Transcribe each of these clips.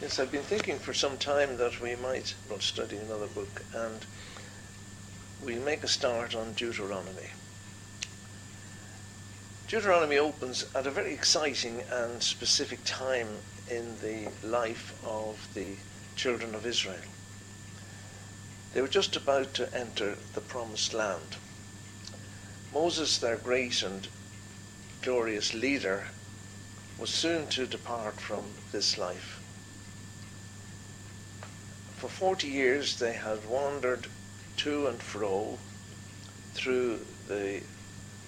Yes, I've been thinking for some time that we might well, study another book, and we'll make a start on Deuteronomy. Deuteronomy opens at a very exciting and specific time in the life of the children of Israel. They were just about to enter the promised land. Moses, their great and glorious leader, was soon to depart from this life for 40 years they had wandered to and fro through the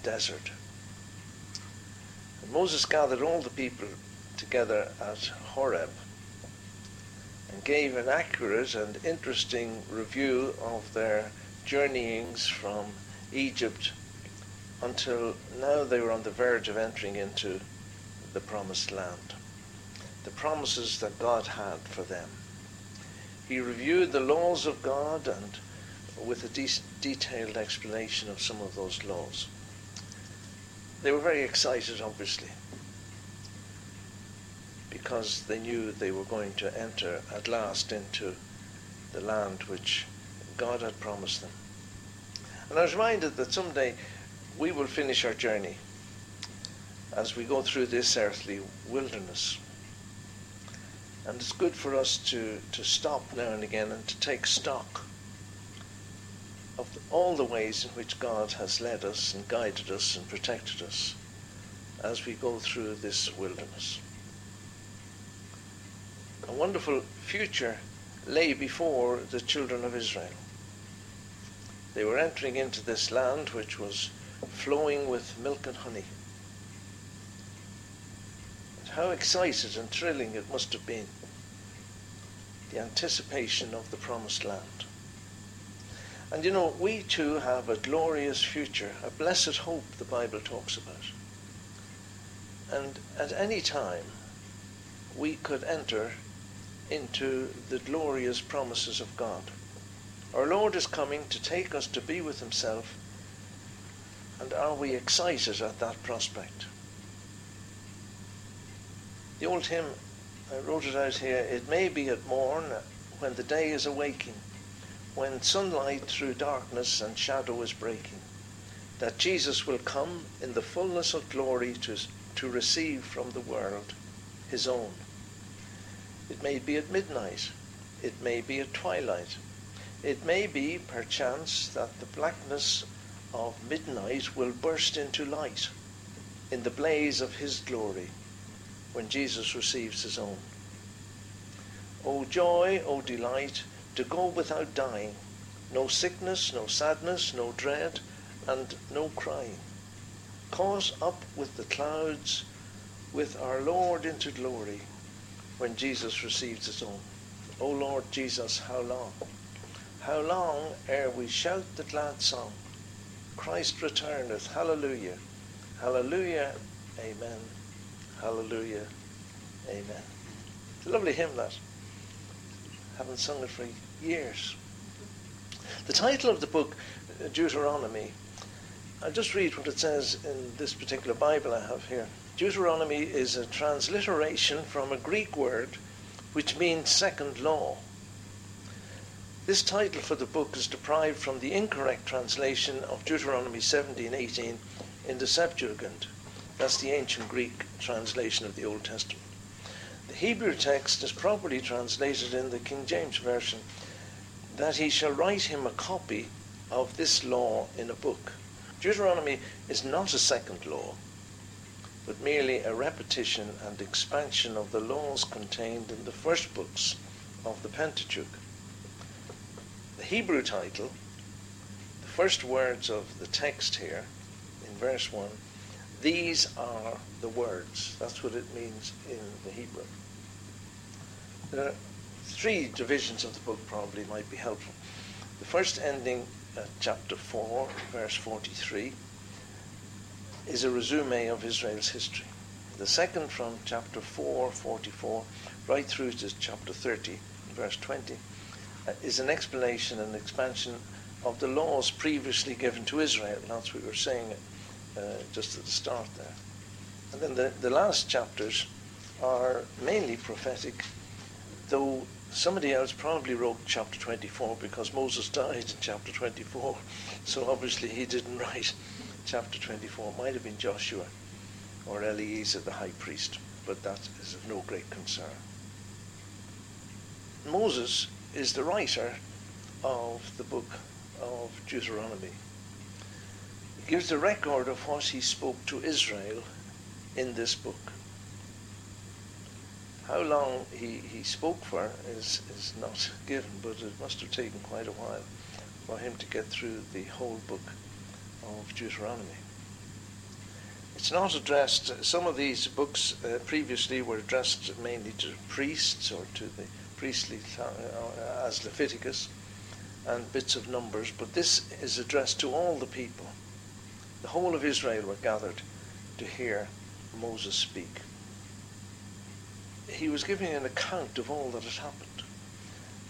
desert. And Moses gathered all the people together at Horeb and gave an accurate and interesting review of their journeyings from Egypt until now they were on the verge of entering into the promised land. The promises that God had for them. He reviewed the laws of God and with a de- detailed explanation of some of those laws. They were very excited, obviously, because they knew they were going to enter at last into the land which God had promised them. And I was reminded that someday we will finish our journey as we go through this earthly wilderness. And it's good for us to, to stop now and again and to take stock of all the ways in which God has led us and guided us and protected us as we go through this wilderness. A wonderful future lay before the children of Israel. They were entering into this land which was flowing with milk and honey how excited and thrilling it must have been. The anticipation of the promised land. And you know, we too have a glorious future, a blessed hope the Bible talks about. And at any time, we could enter into the glorious promises of God. Our Lord is coming to take us to be with Himself, and are we excited at that prospect? The old hymn, I wrote it out here, it may be at morn when the day is awaking, when sunlight through darkness and shadow is breaking, that Jesus will come in the fullness of glory to, to receive from the world his own. It may be at midnight, it may be at twilight, it may be, perchance, that the blackness of midnight will burst into light in the blaze of his glory when Jesus receives his own. O joy, O delight, to go without dying, no sickness, no sadness, no dread, and no crying. Cause up with the clouds, with our Lord into glory, when Jesus receives his own. O Lord Jesus, how long? How long ere we shout the glad song? Christ returneth, hallelujah, hallelujah, amen. Hallelujah. Amen. It's a lovely hymn that. Haven't sung it for years. The title of the book, uh, Deuteronomy, I'll just read what it says in this particular Bible I have here. Deuteronomy is a transliteration from a Greek word which means second law. This title for the book is derived from the incorrect translation of Deuteronomy 17:18 in the Septuagint. That's the ancient Greek translation of the Old Testament. The Hebrew text is properly translated in the King James Version that he shall write him a copy of this law in a book. Deuteronomy is not a second law, but merely a repetition and expansion of the laws contained in the first books of the Pentateuch. The Hebrew title, the first words of the text here in verse 1, these are the words. That's what it means in the Hebrew. There are three divisions of the book probably might be helpful. The first ending at chapter 4, verse 43, is a resume of Israel's history. The second from chapter 4, 44, right through to chapter 30, verse 20, uh, is an explanation and expansion of the laws previously given to Israel. That's what we were saying uh, just at the start there. And then the, the last chapters are mainly prophetic though somebody else probably wrote chapter 24 because Moses died in chapter 24, so obviously he didn't write chapter 24. It might have been Joshua or Eleazar the high priest, but that is of no great concern. Moses is the writer of the book of Deuteronomy. Gives a record of what he spoke to Israel in this book. How long he, he spoke for is, is not given, but it must have taken quite a while for him to get through the whole book of Deuteronomy. It's not addressed, some of these books uh, previously were addressed mainly to priests or to the priestly, uh, as Leviticus and bits of Numbers, but this is addressed to all the people. The whole of Israel were gathered to hear Moses speak. He was giving an account of all that had happened.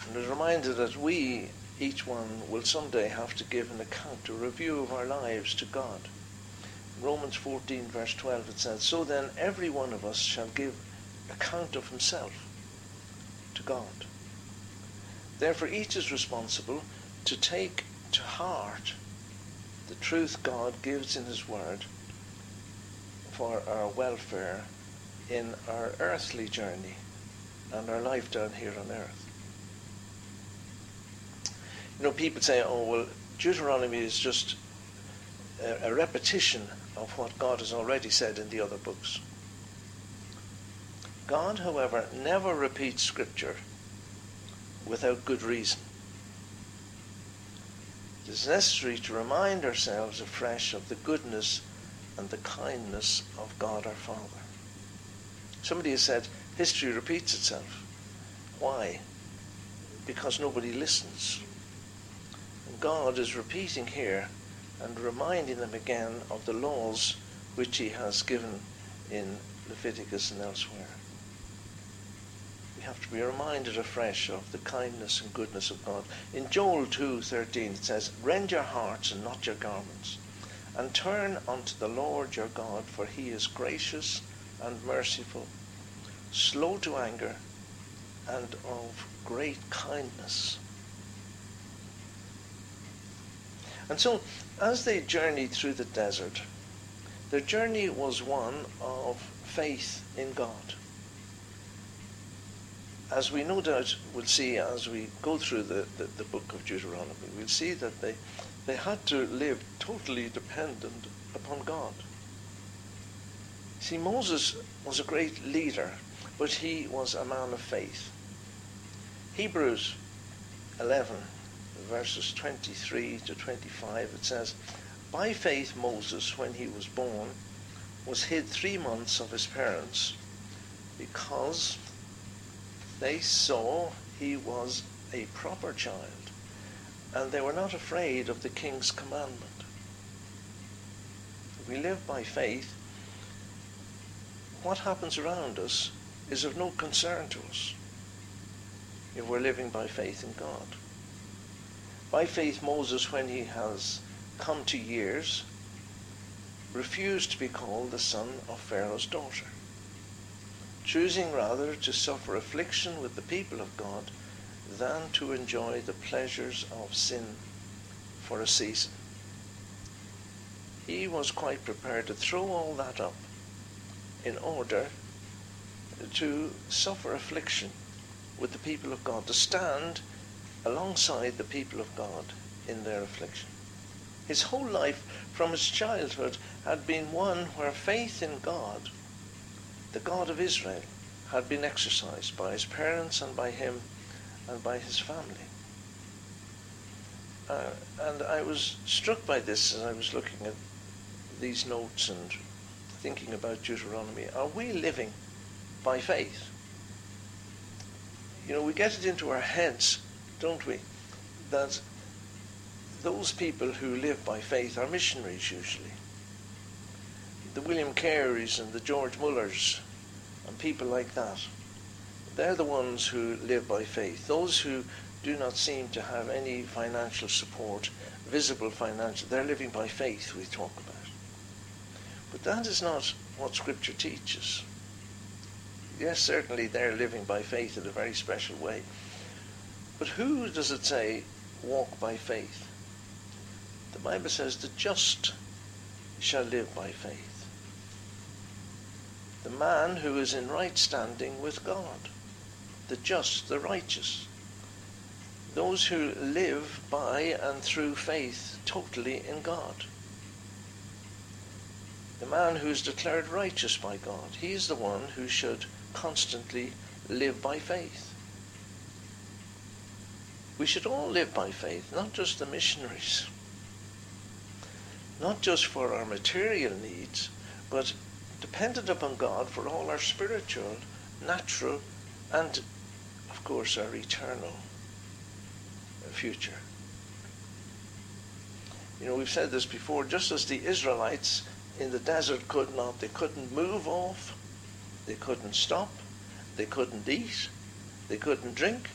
And a reminder that we, each one, will someday have to give an account, a review of our lives to God. Romans 14, verse 12, it says, So then every one of us shall give account of himself to God. Therefore, each is responsible to take to heart the truth God gives in His Word for our welfare in our earthly journey and our life down here on earth. You know, people say, oh, well, Deuteronomy is just a, a repetition of what God has already said in the other books. God, however, never repeats Scripture without good reason. It is necessary to remind ourselves afresh of the goodness and the kindness of God our Father. Somebody has said, history repeats itself. Why? Because nobody listens. And God is repeating here and reminding them again of the laws which he has given in Leviticus and elsewhere we have to be reminded afresh of the kindness and goodness of God. In Joel 2:13 it says, "Rend your hearts and not your garments, and turn unto the Lord your God, for he is gracious and merciful, slow to anger, and of great kindness." And so, as they journeyed through the desert, their journey was one of faith in God as we no doubt will see as we go through the, the, the, book of Deuteronomy, we'll see that they, they had to live totally dependent upon God. See, Moses was a great leader, but he was a man of faith. Hebrews 11, verses 23 to 25, it says, By faith Moses, when he was born, was hid three months of his parents, because they saw he was a proper child, and they were not afraid of the king's commandment. We live by faith, what happens around us is of no concern to us if we're living by faith in God. By faith, Moses, when he has come to years, refused to be called the son of Pharaoh's daughter choosing rather to suffer affliction with the people of God than to enjoy the pleasures of sin for a season. He was quite prepared to throw all that up in order to suffer affliction with the people of God, to stand alongside the people of God in their affliction. His whole life from his childhood had been one where faith in God the God of Israel had been exercised by his parents and by him and by his family. Uh, and I was struck by this as I was looking at these notes and thinking about Deuteronomy. Are we living by faith? You know, we get it into our heads, don't we, that those people who live by faith are missionaries usually the William Careys and the George Mullers and people like that. They're the ones who live by faith. Those who do not seem to have any financial support, visible financial, they're living by faith, we talk about. But that is not what Scripture teaches. Yes, certainly they're living by faith in a very special way. But who does it say walk by faith? The Bible says the just shall live by faith. The man who is in right standing with God, the just, the righteous, those who live by and through faith totally in God. The man who is declared righteous by God, he is the one who should constantly live by faith. We should all live by faith, not just the missionaries not just for our material needs, but dependent upon God for all our spiritual, natural, and of course our eternal future. You know, we've said this before, just as the Israelites in the desert could not, they couldn't move off, they couldn't stop, they couldn't eat, they couldn't drink.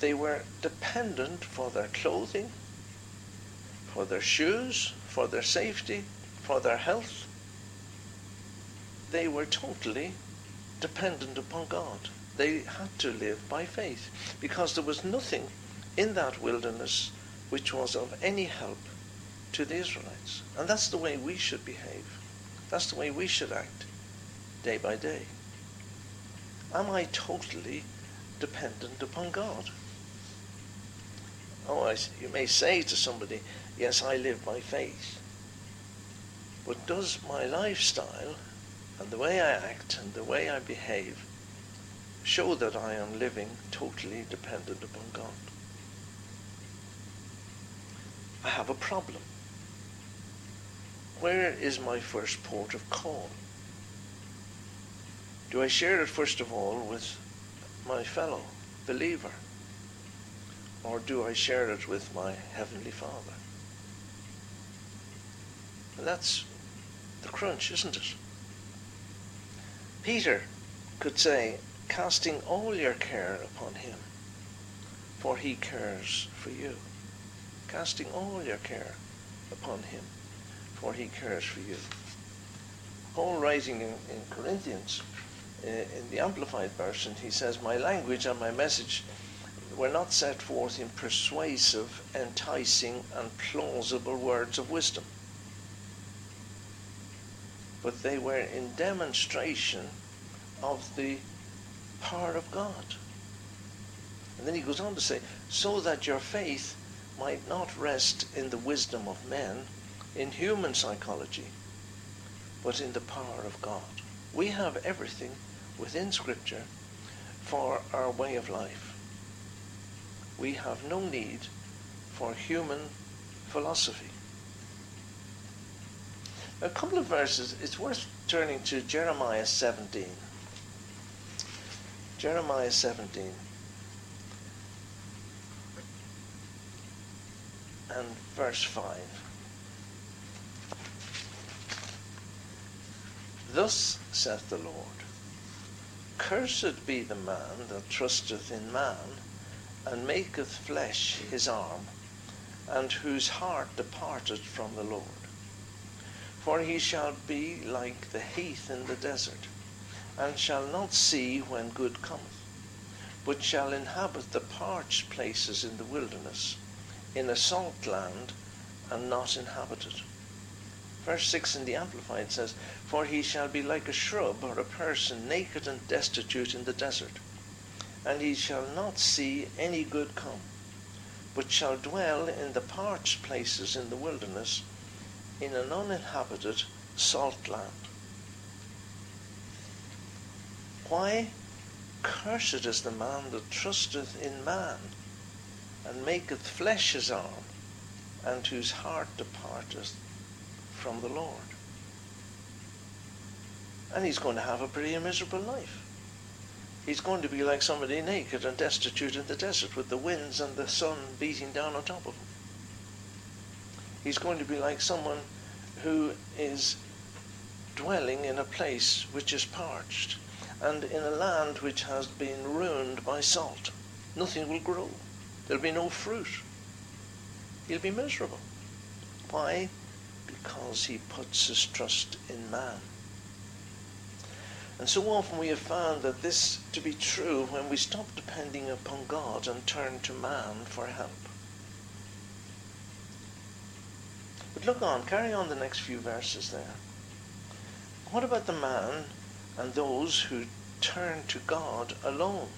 They were dependent for their clothing, for their shoes, for their safety, for their health. They were totally dependent upon God. They had to live by faith because there was nothing in that wilderness which was of any help to the Israelites. And that's the way we should behave. That's the way we should act day by day. Am I totally dependent upon God? Oh, I, you may say to somebody, yes, I live by faith. But does my lifestyle and the way I act and the way I behave show that I am living totally dependent upon God? I have a problem. Where is my first port of call? Do I share it first of all with my fellow believer? Or do I share it with my Heavenly Father? And that's the crunch, isn't it? Peter could say, casting all your care upon him, for he cares for you. Casting all your care upon him, for he cares for you. Paul writing in, in Corinthians, uh, in the Amplified Version, he says, My language and my message were not set forth in persuasive, enticing, and plausible words of wisdom but they were in demonstration of the power of God. And then he goes on to say, so that your faith might not rest in the wisdom of men, in human psychology, but in the power of God. We have everything within Scripture for our way of life. We have no need for human philosophy a couple of verses, it's worth turning to Jeremiah 17. Jeremiah 17. And verse 5. Thus saith the Lord, Cursed be the man that trusteth in man, and maketh flesh his arm, and whose heart departeth from the Lord. For he shall be like the heath in the desert, and shall not see when good cometh, but shall inhabit the parched places in the wilderness, in a salt land, and not inhabited. Verse 6 in the Amplified says, For he shall be like a shrub or a person naked and destitute in the desert, and he shall not see any good come, but shall dwell in the parched places in the wilderness, in an uninhabited salt land. Why? Cursed is the man that trusteth in man, and maketh flesh his arm, and whose heart departeth from the Lord. And he's going to have a pretty miserable life. He's going to be like somebody naked and destitute in the desert with the winds and the sun beating down on top of him. He's going to be like someone who is dwelling in a place which is parched and in a land which has been ruined by salt. Nothing will grow. There'll be no fruit. He'll be miserable. Why? Because he puts his trust in man. And so often we have found that this to be true when we stop depending upon God and turn to man for help. But look on, carry on the next few verses there. What about the man and those who turn to God alone?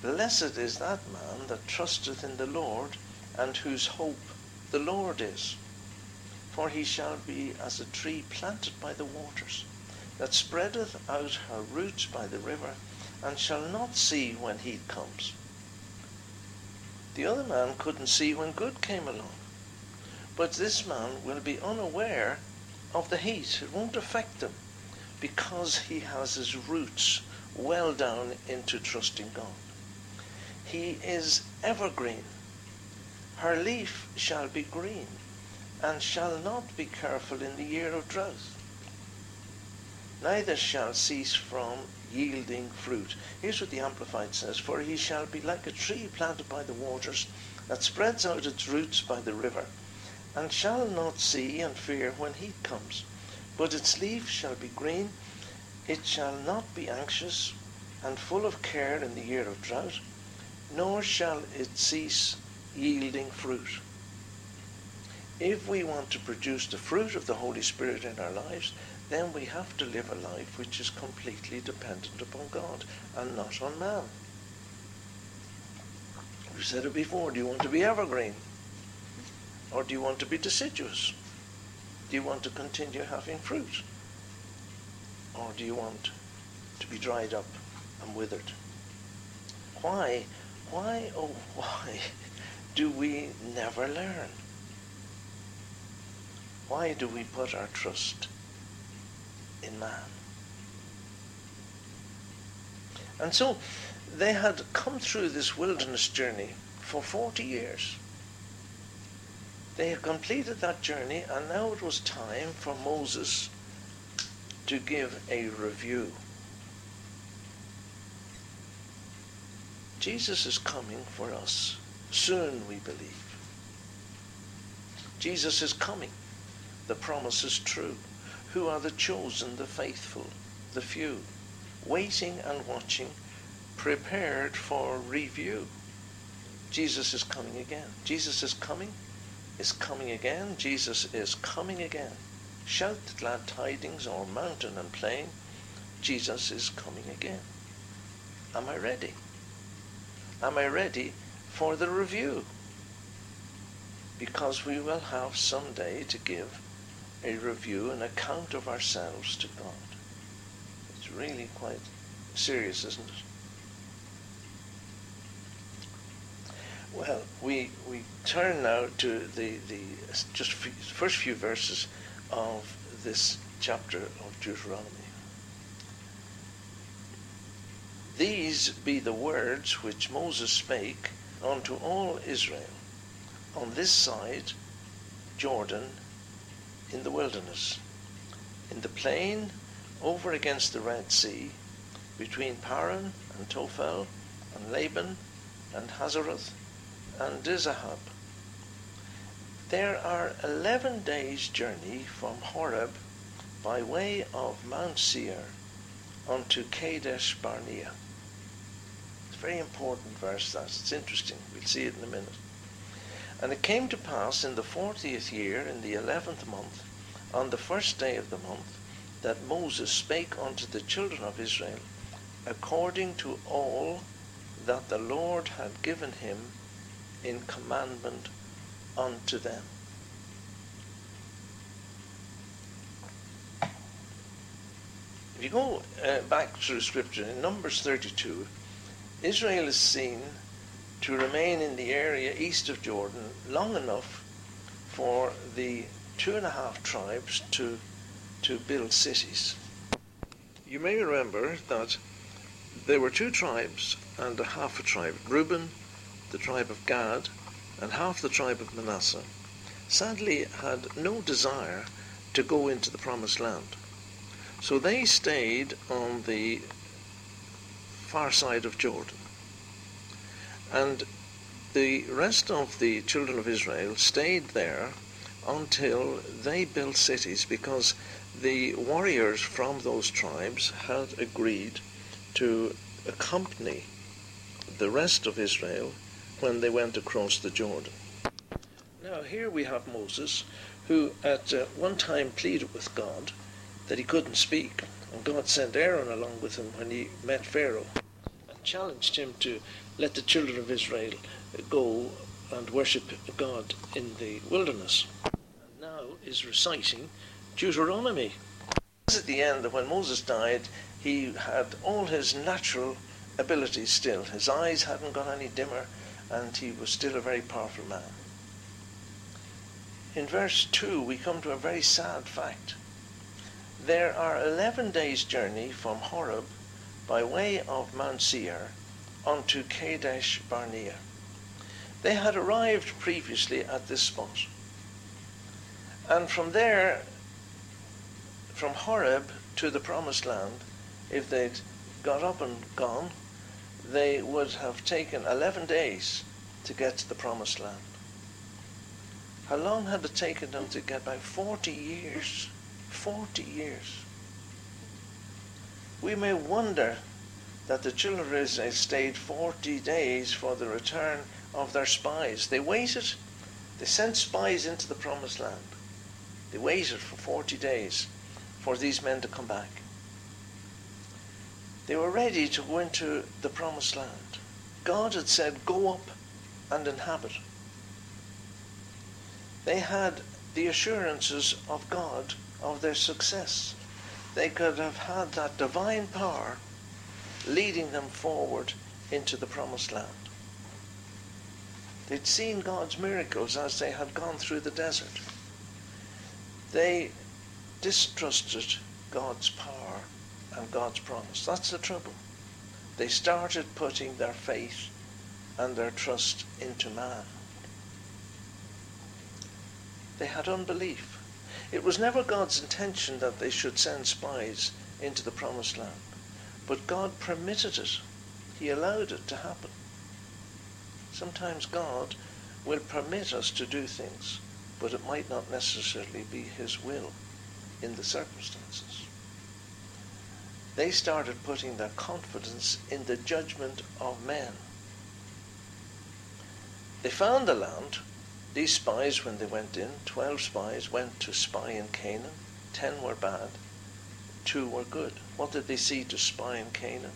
Blessed is that man that trusteth in the Lord, and whose hope the Lord is. For he shall be as a tree planted by the waters, that spreadeth out her roots by the river, and shall not see when heat comes. The other man couldn't see when good came along. But this man will be unaware of the heat. It won't affect him because he has his roots well down into trusting God. He is evergreen. Her leaf shall be green, and shall not be careful in the year of drought. Neither shall cease from yielding fruit. Here's what the Amplified says For he shall be like a tree planted by the waters, that spreads out its roots by the river, and shall not see and fear when heat comes. But its leaf shall be green, it shall not be anxious, and full of care in the year of drought nor shall it cease yielding fruit. If we want to produce the fruit of the Holy Spirit in our lives, then we have to live a life which is completely dependent upon God and not on man. We said it before. Do you want to be evergreen? Or do you want to be deciduous? Do you want to continue having fruit? Or do you want to be dried up and withered? Why why, oh why, do we never learn? Why do we put our trust in man? And so they had come through this wilderness journey for 40 years. They had completed that journey, and now it was time for Moses to give a review. Jesus is coming for us. Soon, we believe. Jesus is coming. The promise is true. Who are the chosen, the faithful, the few, waiting and watching, prepared for review. Jesus is coming again. Jesus is coming, is coming again. Jesus is coming again. Shout the glad tidings o'er mountain and plain. Jesus is coming again. Am I ready? Am I ready for the review? Because we will have some day to give a review, an account of ourselves to God. It's really quite serious, isn't it? Well, we, we turn now to the, the just first few verses of this chapter of Deuteronomy. These be the words which Moses spake unto all Israel on this side Jordan in the wilderness, in the plain over against the Red Sea, between Paran and Tophel, and Laban, and Hazeroth, and Dizahab. There are eleven days' journey from Horeb by way of Mount Seir unto Kadesh Barnea It's a very important verse that. It's interesting. We'll see it in a minute. And it came to pass in the fortieth year, in the eleventh month, on the first day of the month, that Moses spake unto the children of Israel, according to all that the Lord had given him in commandment unto them. If you go uh, back through Scripture, in Numbers 32, Israel is seen to remain in the area east of Jordan long enough for the two and a half tribes to, to build cities. You may remember that there were two tribes and a half a tribe Reuben, the tribe of Gad, and half the tribe of Manasseh, sadly had no desire to go into the promised land. So they stayed on the far side of Jordan. And the rest of the children of Israel stayed there until they built cities because the warriors from those tribes had agreed to accompany the rest of Israel when they went across the Jordan. Now, here we have Moses, who at uh, one time pleaded with God that he couldn't speak, and God sent Aaron along with him when he met Pharaoh and challenged him to let the children of Israel go and worship God in the wilderness. And now is reciting Deuteronomy. At the end, that when Moses died, he had all his natural abilities still. His eyes hadn't got any dimmer, and he was still a very powerful man. In verse 2, we come to a very sad fact. There are 11 days' journey from Horeb by way of Mount Seir onto Kadesh Barnea. They had arrived previously at this spot. And from there, from Horeb to the Promised Land, if they'd got up and gone, they would have taken 11 days to get to the Promised Land. How long had it taken them to get by? 40 years. 40 years. We may wonder that the children of Israel stayed 40 days for the return of their spies. They waited. They sent spies into the promised land. They waited for 40 days for these men to come back. They were ready to go into the promised land. God had said, Go up and inhabit. They had the assurances of God of their success. They could have had that divine power leading them forward into the promised land. They'd seen God's miracles as they had gone through the desert. They distrusted God's power and God's promise. That's the trouble. They started putting their faith and their trust into man. They had unbelief. It was never God's intention that they should send spies into the promised land. But God permitted it. He allowed it to happen. Sometimes God will permit us to do things, but it might not necessarily be His will in the circumstances. They started putting their confidence in the judgment of men. They found the land these spies, when they went in, 12 spies, went to spy in Canaan. 10 were bad, 2 were good. What did they see to spy in Canaan?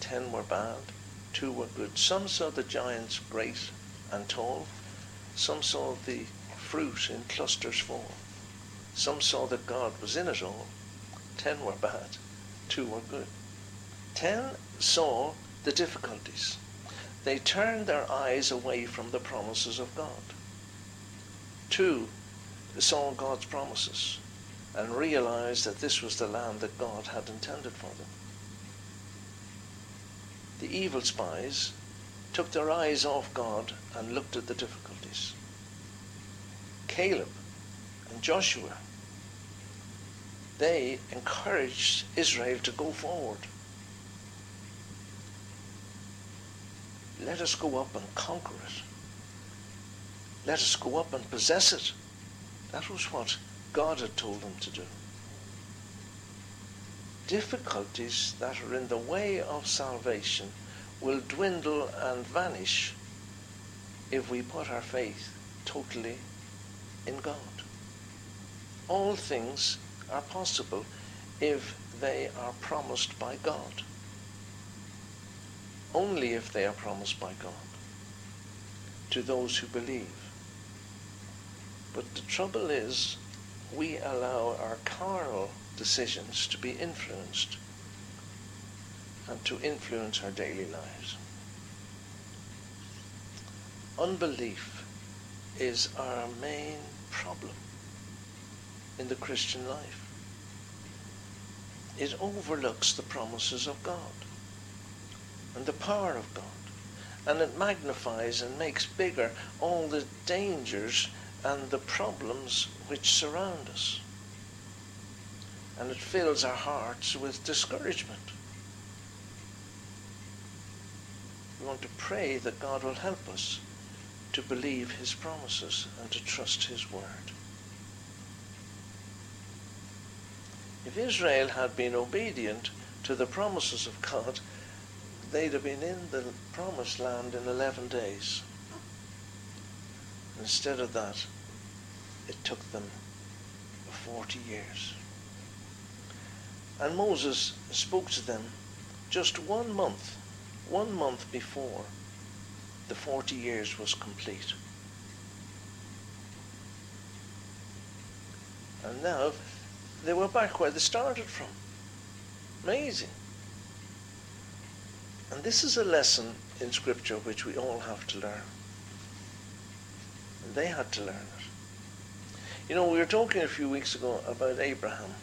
10 were bad, 2 were good. Some saw the giants great and tall. Some saw the fruit in clusters fall. Some saw that God was in it all. 10 were bad, 2 were good. 10 saw the difficulties. They turned their eyes away from the promises of God. Two, saw God's promises and realized that this was the land that God had intended for them. The evil spies took their eyes off God and looked at the difficulties. Caleb and Joshua, they encouraged Israel to go forward. Let us go up and conquer it. Let us go up and possess it. That was what God had told them to do. Difficulties that are in the way of salvation will dwindle and vanish if we put our faith totally in God. All things are possible if they are promised by God. Only if they are promised by God to those who believe. But the trouble is, we allow our carnal decisions to be influenced and to influence our daily lives. Unbelief is our main problem in the Christian life. It overlooks the promises of God and the power of God, and it magnifies and makes bigger all the dangers and the problems which surround us. And it fills our hearts with discouragement. We want to pray that God will help us to believe his promises and to trust his word. If Israel had been obedient to the promises of God, they'd have been in the promised land in 11 days. Instead of that, it took them 40 years. And Moses spoke to them just one month, one month before the 40 years was complete. And now they were back where they started from. Amazing. And this is a lesson in Scripture which we all have to learn. They had to learn it. You know, we were talking a few weeks ago about Abraham.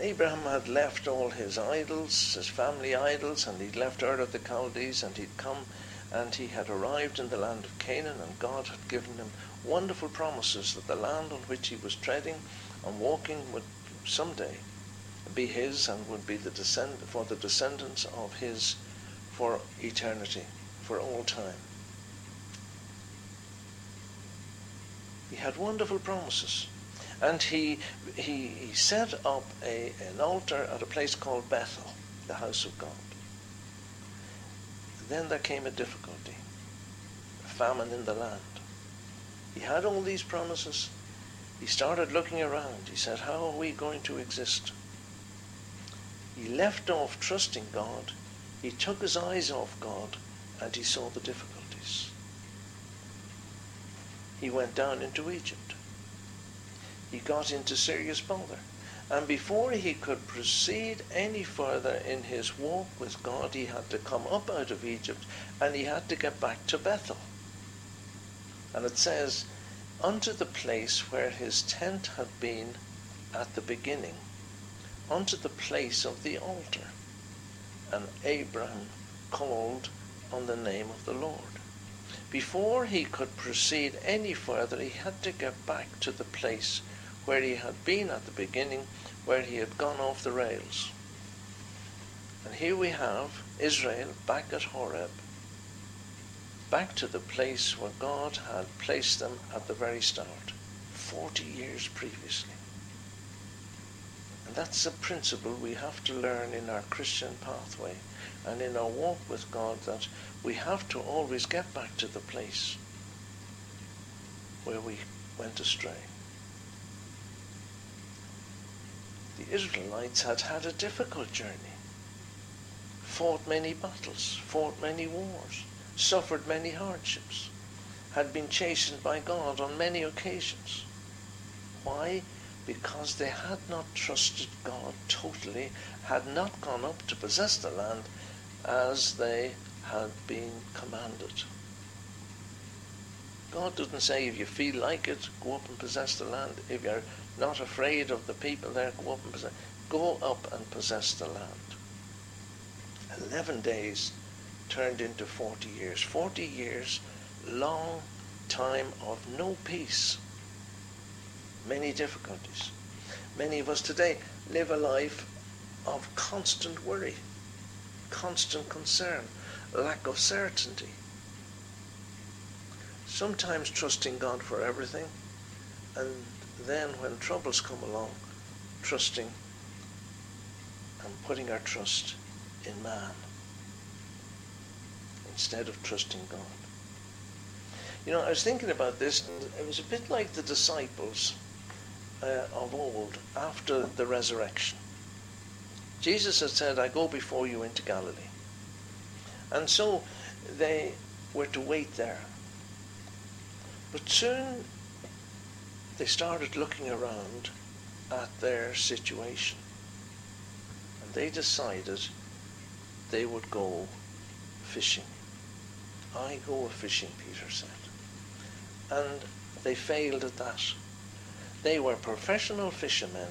Abraham had left all his idols, his family idols, and he'd left Ur of the Chaldees, and he'd come and he had arrived in the land of Canaan, and God had given him wonderful promises that the land on which he was treading and walking would someday be his and would be the descend for the descendants of his for eternity, for all time. He had wonderful promises. And he, he, he set up a, an altar at a place called Bethel, the house of God. Then there came a difficulty, a famine in the land. He had all these promises. He started looking around. He said, How are we going to exist? He left off trusting God. He took his eyes off God and he saw the difficulties. He went down into Egypt he got into serious bother. And before he could proceed any further in his walk with God, he had to come up out of Egypt and he had to get back to Bethel. And it says, unto the place where his tent had been at the beginning, unto the place of the altar. And Abraham called on the name of the Lord. Before he could proceed any further, he had to get back to the place where he had been at the beginning, where he had gone off the rails. And here we have Israel back at Horeb, back to the place where God had placed them at the very start, 40 years previously. And that's a principle we have to learn in our Christian pathway and in our walk with God that we have to always get back to the place where we went astray. the Israelites had had a difficult journey, fought many battles, fought many wars, suffered many hardships, had been chastened by God on many occasions. Why? Because they had not trusted God totally, had not gone up to possess the land as they had been commanded. God doesn't say if you feel like it, go up and possess the land. If you're not afraid of the people there. Go up and possess. Go up and possess the land. Eleven days turned into forty years. Forty years, long time of no peace. Many difficulties. Many of us today live a life of constant worry, constant concern, lack of certainty. Sometimes trusting God for everything, and then when troubles come along, trusting and putting our trust in man instead of trusting God. You know, I was thinking about this, it was a bit like the disciples uh, of old after the resurrection. Jesus had said, I go before you into Galilee. And so they were to wait there. But soon they started looking around at their situation. And they decided they would go fishing. I go fishing, Peter said. And they failed at that. They were professional fishermen,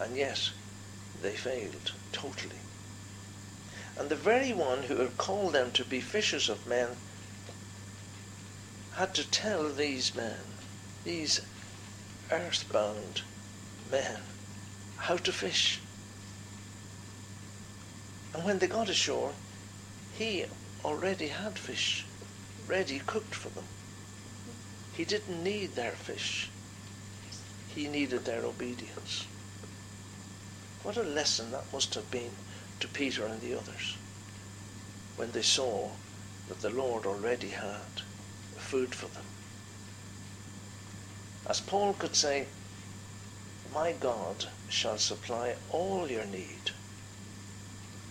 and yet they failed totally. And the very one who had called them to be fishers of men had to tell these men, these earthbound men how to fish. And when they got ashore, he already had fish ready cooked for them. He didn't need their fish. he needed their obedience. What a lesson that must have been to Peter and the others when they saw that the Lord already had food for them. As Paul could say, My God shall supply all your need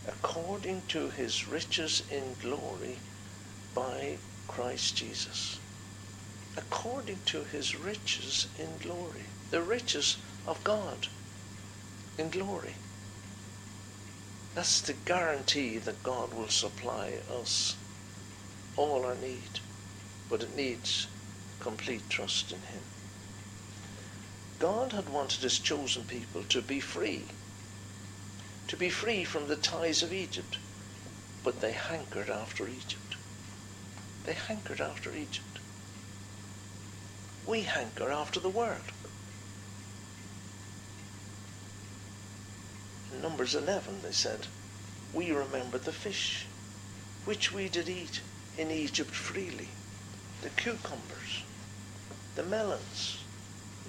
according to his riches in glory by Christ Jesus. According to his riches in glory. The riches of God in glory. That's the guarantee that God will supply us all our need. But it needs complete trust in him. God had wanted his chosen people to be free to be free from the ties of Egypt. But they hankered after Egypt. They hankered after Egypt. We hanker after the world. Numbers 11, they said, We remember the fish, which we did eat in Egypt freely, the cucumbers, the melons,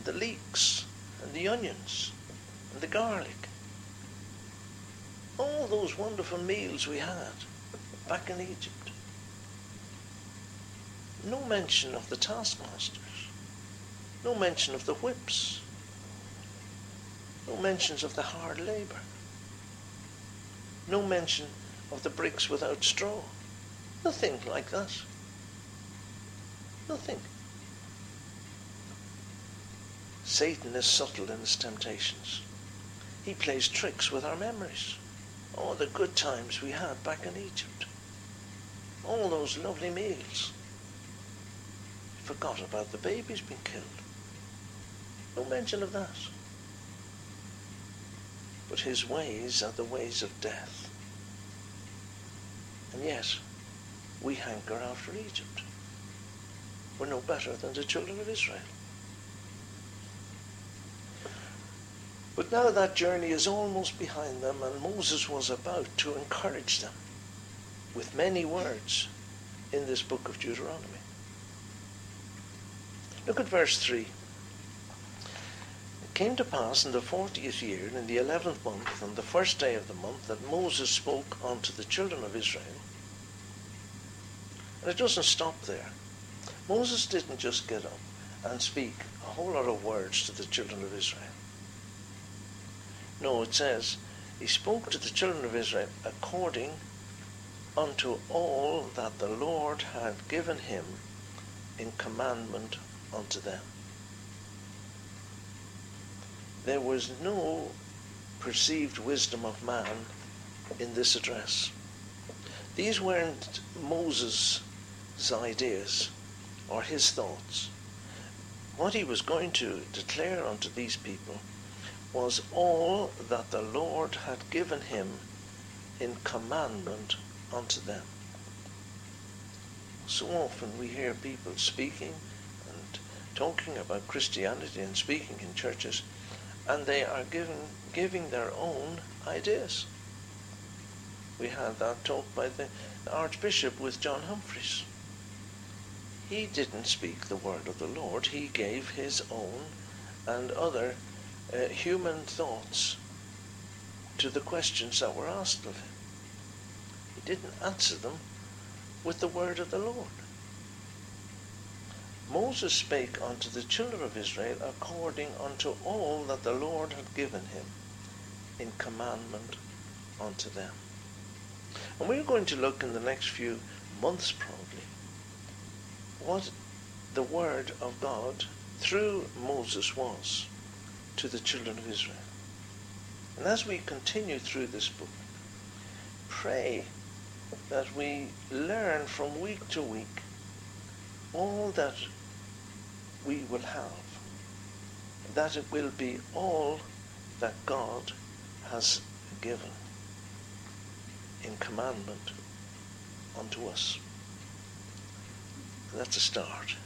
the leeks, and the onions, and the garlic, all those wonderful meals we had back in Egypt. No mention of the taskmasters. No mention of the whips. No mentions of the hard labor. No mention of the bricks without straw. Nothing like that. Nothing. Satan is subtle in his temptations. He plays tricks with our memories. All the good times we had back in Egypt. All those lovely meals. Forgot about the babies being killed. No mention of that. But his ways are the ways of death. And yet, we hanker after Egypt. We're no better than the children of Israel. But now that journey is almost behind them, and Moses was about to encourage them with many words in this book of Deuteronomy. Look at verse 3. Came to pass in the fortieth year, in the eleventh month, on the first day of the month, that Moses spoke unto the children of Israel. And it doesn't stop there. Moses didn't just get up and speak a whole lot of words to the children of Israel. No, it says, He spoke to the children of Israel according unto all that the Lord had given him in commandment unto them. There was no perceived wisdom of man in this address. These weren't Moses' ideas or his thoughts. What he was going to declare unto these people was all that the Lord had given him in commandment unto them. So often we hear people speaking and talking about Christianity and speaking in churches, and they are giving, giving their own ideas. We had that talk by the Archbishop with John Humphrys. He didn't speak the word of the Lord, he gave his own and other uh, human thoughts to the questions that were asked of him. He didn't answer them with the word of the Lord. Moses spake unto the children of Israel according unto all that the Lord had given him in commandment unto them. And we're going to look in the next few months probably what the word of God through Moses was to the children of Israel. And as we continue through this book, pray that we learn from week to week all that we will have, that it will be all that God has given in commandment unto us. That's a start.